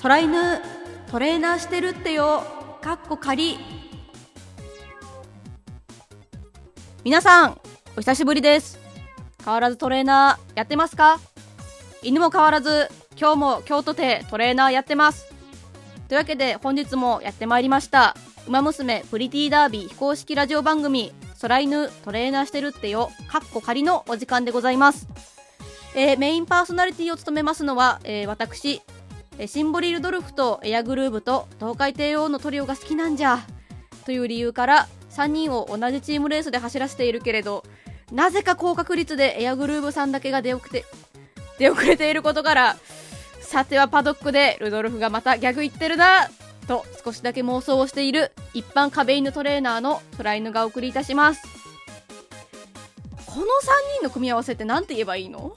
空犬トレーナーしてるってよ。かっこ仮。皆さんお久しぶりです。変わらずトレーナーやってますか？犬も変わらず今日も京都でトレーナーやってます。というわけで本日もやってまいりました「ウマ娘プリティダービー」非公式ラジオ番組「空犬トレーナーしてるってよ」かっこ仮のお時間でございます。えー、メインパーソナリティを務めますのは、えー、私、シンボリルドルフとエアグルーヴと東海帝王のトリオが好きなんじゃ。という理由から3人を同じチームレースで走らせているけれどなぜか高確率でエアグルーヴさんだけが出遅れて出遅れていることからさてはパドックでルドルフがまたギャグ言ってるなと少しだけ妄想をしている一般壁犬トレーナーの空犬がお送りいたします。この3人の組み合わせって何て言えばいいの？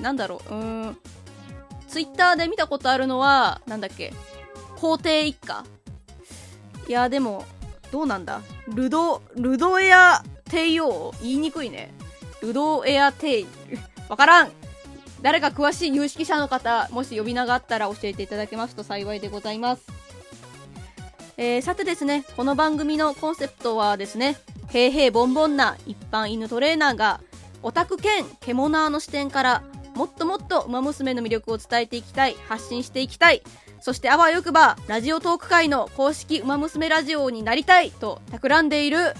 なんだろう、うーん。ツイッターで見たことあるのは、なんだっけ、皇帝一家。いや、でも、どうなんだ。ルド、ルドエア帝王？言いにくいね。ルドエア帝、わからん。誰か詳しい有識者の方、もし呼び名があったら教えていただけますと幸いでございます。えー、さてですね、この番組のコンセプトはですね、平々ボンボンな一般犬トレーナーが、オタク兼獣の視点からもっともっと馬娘の魅力を伝えていきたい発信していきたい。そしてあわよくばラジオトーク界の公式馬娘ラジオになりたいと企んでいる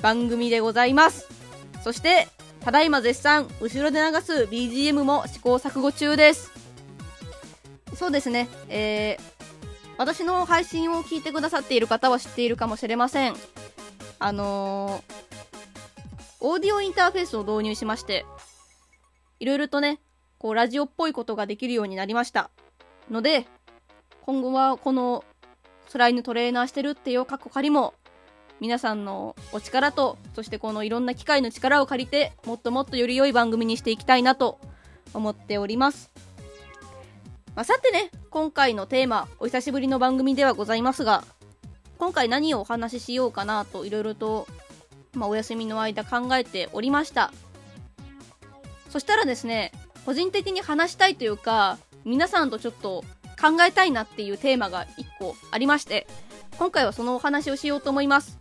番組でございます。そしてただいま絶賛後ろで流す BGM も試行錯誤中です。そうですね。えー、私の配信を聞いてくださっている方は知っているかもしれません。あのー、オーディオインターフェースを導入しましていろいろとね、こう、ラジオっぽいことができるようになりました。ので、今後はこの、空犬トレーナーしてるってよ、過去仮も、皆さんのお力と、そしてこのいろんな機械の力を借りて、もっともっとより良い番組にしていきたいなと思っております。まあ、さてね、今回のテーマ、お久しぶりの番組ではございますが、今回何をお話ししようかなといろいろと、まあ、お休みの間考えておりました。そしたらですね、個人的に話したいというか、皆さんとちょっと考えたいなっていうテーマが1個ありまして、今回はそのお話をしようと思います。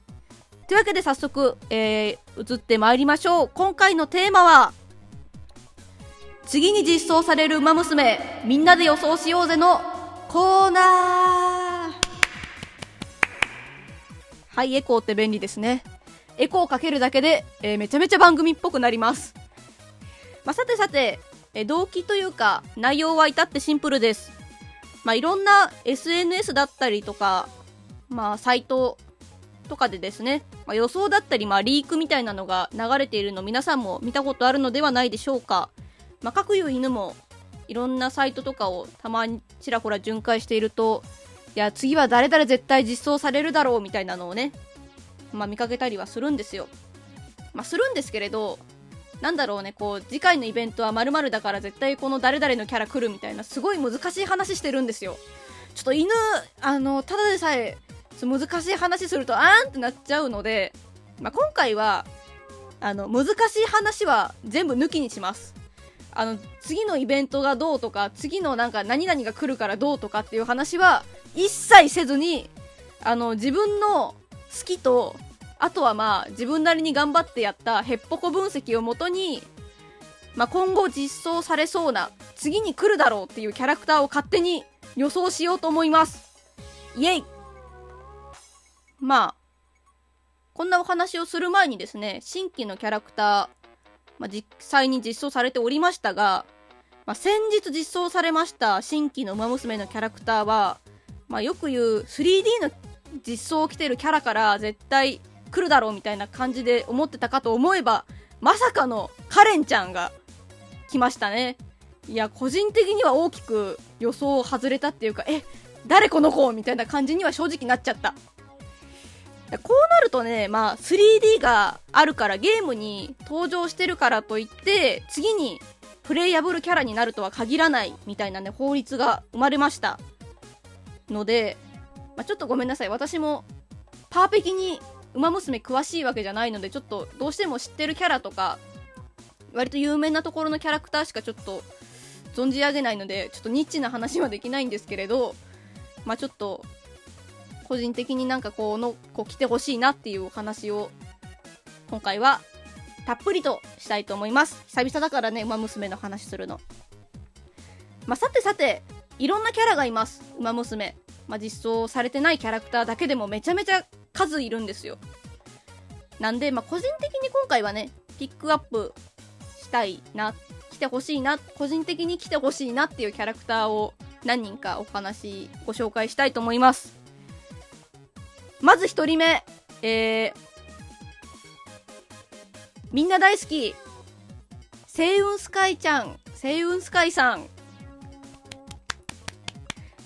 というわけで早速、えー、移ってまいりましょう。今回のテーマは、次に実装される馬娘、みんなで予想しようぜのコーナーはい、エコーって便利ですね。エコーかけるだけで、えー、めちゃめちゃ番組っぽくなります。まあ、さてさて、え動機というか内容は至ってシンプルです。まあ、いろんな SNS だったりとか、まあ、サイトとかでですね、まあ、予想だったり、まあ、リークみたいなのが流れているの皆さんも見たことあるのではないでしょうか。まあ、各いう犬もいろんなサイトとかをたまにちらほら巡回していると、いや、次は誰々絶対実装されるだろうみたいなのをね、まあ、見かけたりはするんですよ。まあ、するんですけれど、なんだろうね、こう、次回のイベントは〇〇だから絶対この誰々のキャラ来るみたいな、すごい難しい話してるんですよ。ちょっと犬、あの、ただでさえ、難しい話すると、あーんってなっちゃうので、まあ、今回は、あの、難しい話は全部抜きにします。あの、次のイベントがどうとか、次のなんか何々が来るからどうとかっていう話は、一切せずに、あの、自分の好きとあとはまあ自分なりに頑張ってやったヘッポコ分析をもとに、まあ、今後実装されそうな次に来るだろうっていうキャラクターを勝手に予想しようと思います。イエイ。まあこんなお話をする前にですね新規のキャラクター、まあ、実際に実装されておりましたが、まあ、先日実装されました新規の馬娘のキャラクターは、まあ、よく言う 3D の実装を着てるキャラから絶対来るだろうみたいな感じで思ってたかと思えば、まさかのカレンちゃんが来ましたね。いや、個人的には大きく予想を外れたっていうか、え、誰この子みたいな感じには正直なっちゃった。こうなるとね、まあ、3D があるからゲームに登場してるからといって、次にプレイヤブルキャラになるとは限らないみたいなね、法律が生まれました。ので、まあ、ちょっとごめんなさい。私もパーペキにウマ娘詳しいわけじゃないのでちょっとどうしても知ってるキャラとか割と有名なところのキャラクターしかちょっと存じ上げないので、ちょっとニッチな話はできないんですけれど、まあちょっと、個人的になんかこうの、こう来てほしいなっていうお話を、今回は、たっぷりとしたいと思います。久々だからね、馬娘の話するの。まあさてさて、いろんなキャラがいます、馬娘。まあ実装されてないキャラクターだけでもめちゃめちゃ数いるんですよ。なんで、まあ個人的に今回はね、ピックアップしたいな、来てほしいな、個人的に来てほしいなっていうキャラクターを何人かお話ご紹介したいと思います。まず1人目、えー、みんな大好き、星雲スカイちゃん、星雲スカイさん。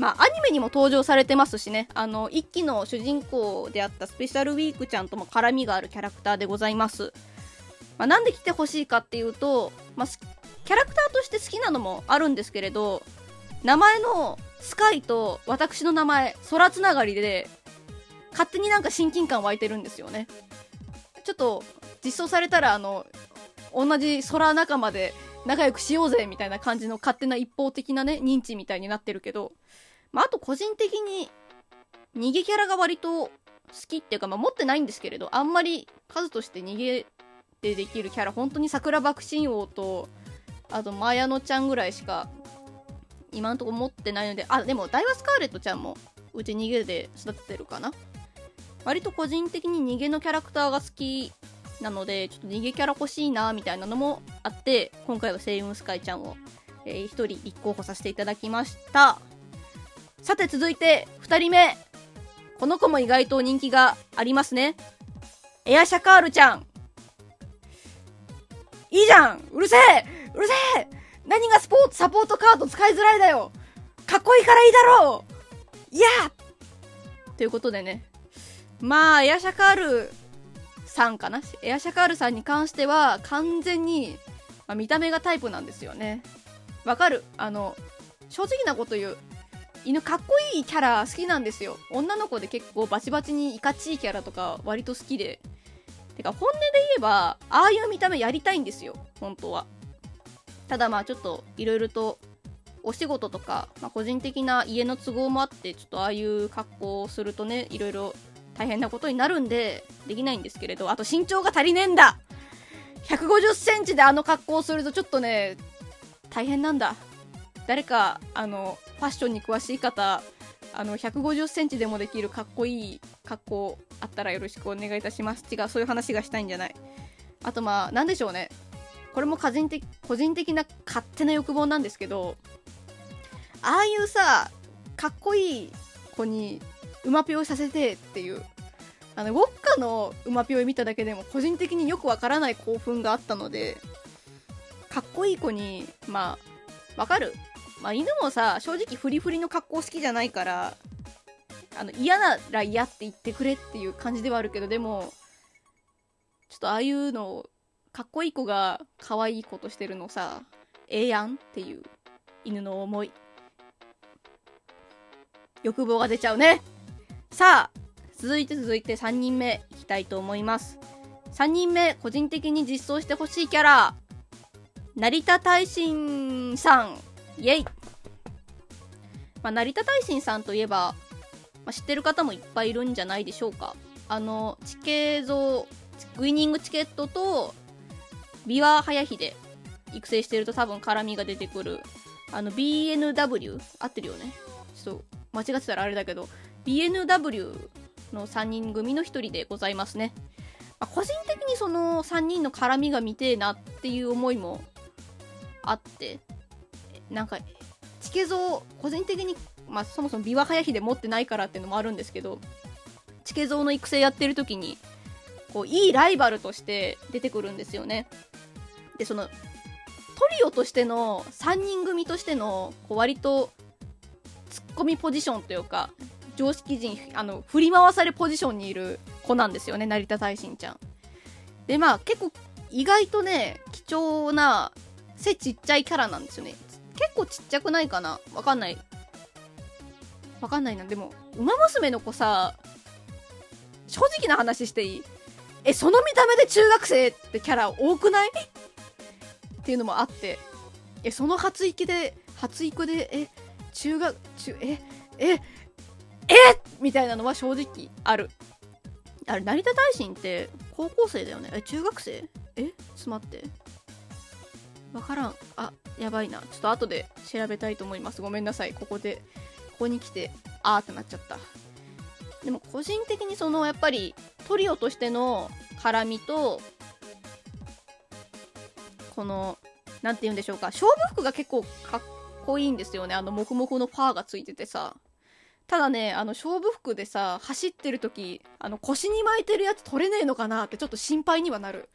まあ、アニメにも登場されてますしね、あの、一期の主人公であったスペシャルウィークちゃんとも絡みがあるキャラクターでございます。まあ、なんで来てほしいかっていうと、まあ、キャラクターとして好きなのもあるんですけれど、名前のスカイと私の名前、空つながりで、勝手になんか親近感湧いてるんですよね。ちょっと、実装されたら、あの、同じ空仲間で仲良くしようぜみたいな感じの勝手な一方的なね、認知みたいになってるけど、まあ、あと個人的に逃げキャラが割と好きっていうか、まあ、持ってないんですけれど、あんまり数として逃げてできるキャラ、本当に桜爆心王と、あと、マヤノちゃんぐらいしか、今んとこ持ってないので、あ、でも、ダイワスカーレットちゃんも、うち逃げで育ててるかな。割と個人的に逃げのキャラクターが好きなので、ちょっと逃げキャラ欲しいな、みたいなのもあって、今回はセイウンスカイちゃんを、えー、1人立候補させていただきました。さて続いて、2人目。この子も意外と人気がありますね。エアシャカールちゃん。いいじゃんうるせえうるせえ何がスポーツサポートカード使いづらいだよかっこいいからいいだろういやということでね。まあ、エアシャカールさんかなエアシャカールさんに関しては完全に、まあ、見た目がタイプなんですよね。わかる？あの、正直なこと言う。犬かっこいいキャラ好きなんですよ。女の子で結構バチバチにいかちいキャラとか割と好きで。てか本音で言えば、ああいう見た目やりたいんですよ。本当は。ただまあちょっといろいろとお仕事とか、まあ、個人的な家の都合もあってちょっとああいう格好をするとねいろいろ大変なことになるんでできないんですけれどあと身長が足りねえんだ150センチであの格好をするとちょっとね大変なんだ誰かあのファッションに詳しい方あの150センチでもできるかっこいい格好あったらよろしくお願いいたします。違うそういう話がしたいんじゃない。あとまあなんでしょうね。これも個人的個人的な勝手な欲望なんですけどああいうさかっこいい子に馬ぴょいさせてっていうあのウォッカの馬ぴょい見ただけでも個人的によくわからない興奮があったのでかっこいい子にまあわかる。まあ、犬もさ正直フリフリの格好好きじゃないからあの嫌なら嫌って言ってくれっていう感じではあるけどでもちょっとああいうのかっこいい子が可愛い子としてるのさええやんっていう犬の思い。欲望が出ちゃうね。さあ続いて続いて3人目いきたいと思います。3人目個人的に実装してほしいキャラ。成田大臣さん。イェイまあ、成田大臣さんといえば、まあ、知ってる方もいっぱいいるんじゃないでしょうか。あの、地形像、ウイニングチケットと、ビワ早秀育成してると多分絡みが出てくる、あの、BNW? 合ってるよね。ちょっと、間違ってたらあれだけど、BNW の3人組の1人でございますね。まあ、個人的にその3人の絡みが見てえなっていう思いもあって、なんか地形像個人的に、まあ、そもそも琵琶早秀持ってないからっていうのもあるんですけど地形像の育成やってる時にこういいライバルとして出てくるんですよね。でそのトリオとしての3人組としてのこう割とツッコミポジションというか常識人あの振り回されポジションにいる子なんですよね成田大臣ちゃん。でまあ結構意外とね貴重な背ちっちゃいキャラなんですよね。結構ちっちゃくないかな？わかんない。わかんないな。でも、ウマ娘の子さ、正直な話していい？え、その見た目で中学生ってキャラ多くない？っていうのもあって。えその発育で発育でえ中学中えええ？みたいなのは正直ある。あれ成田大臣って高校生だよね？え中学生？え？ちょっと待って。わからん。あやばいな。ちょっと後で調べたいと思います。ごめんなさい。ここでここに来てあーってなっちゃった。でも個人的にそのやっぱりトリオとしての絡みとこの何て言うんでしょうか。勝負服が結構かっこいいんですよね。あのモフモフのファーがついててさ。ただねあの勝負服でさ走ってる時あの腰に巻いてるやつ取れねえのかなってちょっと心配にはなる。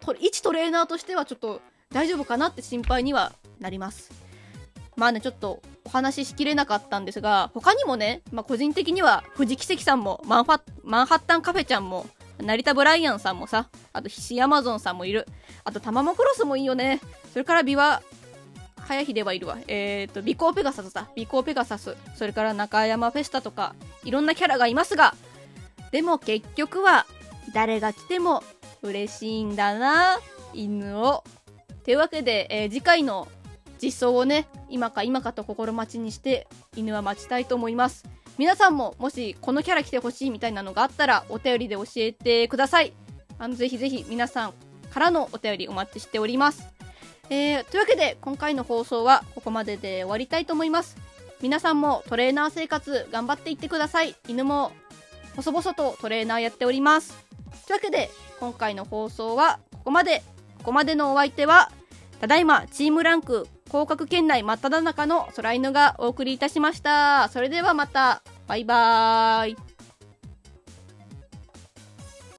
と一トレーナーとしてはちょっと大丈夫かなって心配にはなります。まあねちょっとお話ししきれなかったんですが他にもね、まあ、個人的には藤木関さんもマンファマンハッタンカフェちゃんも成田ブライアンさんもさあと必死アマゾンさんもいる。あとタマモクロスもいいよね。それからビワ早秀はいるわ。えっ、ー、とビコーペガサスだビコーペガサス。それから中山フェスタとかいろんなキャラがいますがでも結局は誰が来ても嬉しいんだな犬を。というわけで、えー、次回の実装をね今か今かと心待ちにして犬は待ちたいと思います。皆さんももしこのキャラ来てほしいみたいなのがあったらお便りで教えてください。あのぜひぜひ皆さんからのお便りお待ちしております。えー、というわけで今回の放送はここまでで終わりたいと思います。皆さんもトレーナー生活頑張っていってください。犬も細々とトレーナーやっております。というわけで今回の放送はここまで。ここまでのお相手はただいまチームランク降格圏内真っ只中の空犬がお送りいたしました。それではまた。バイバーイ。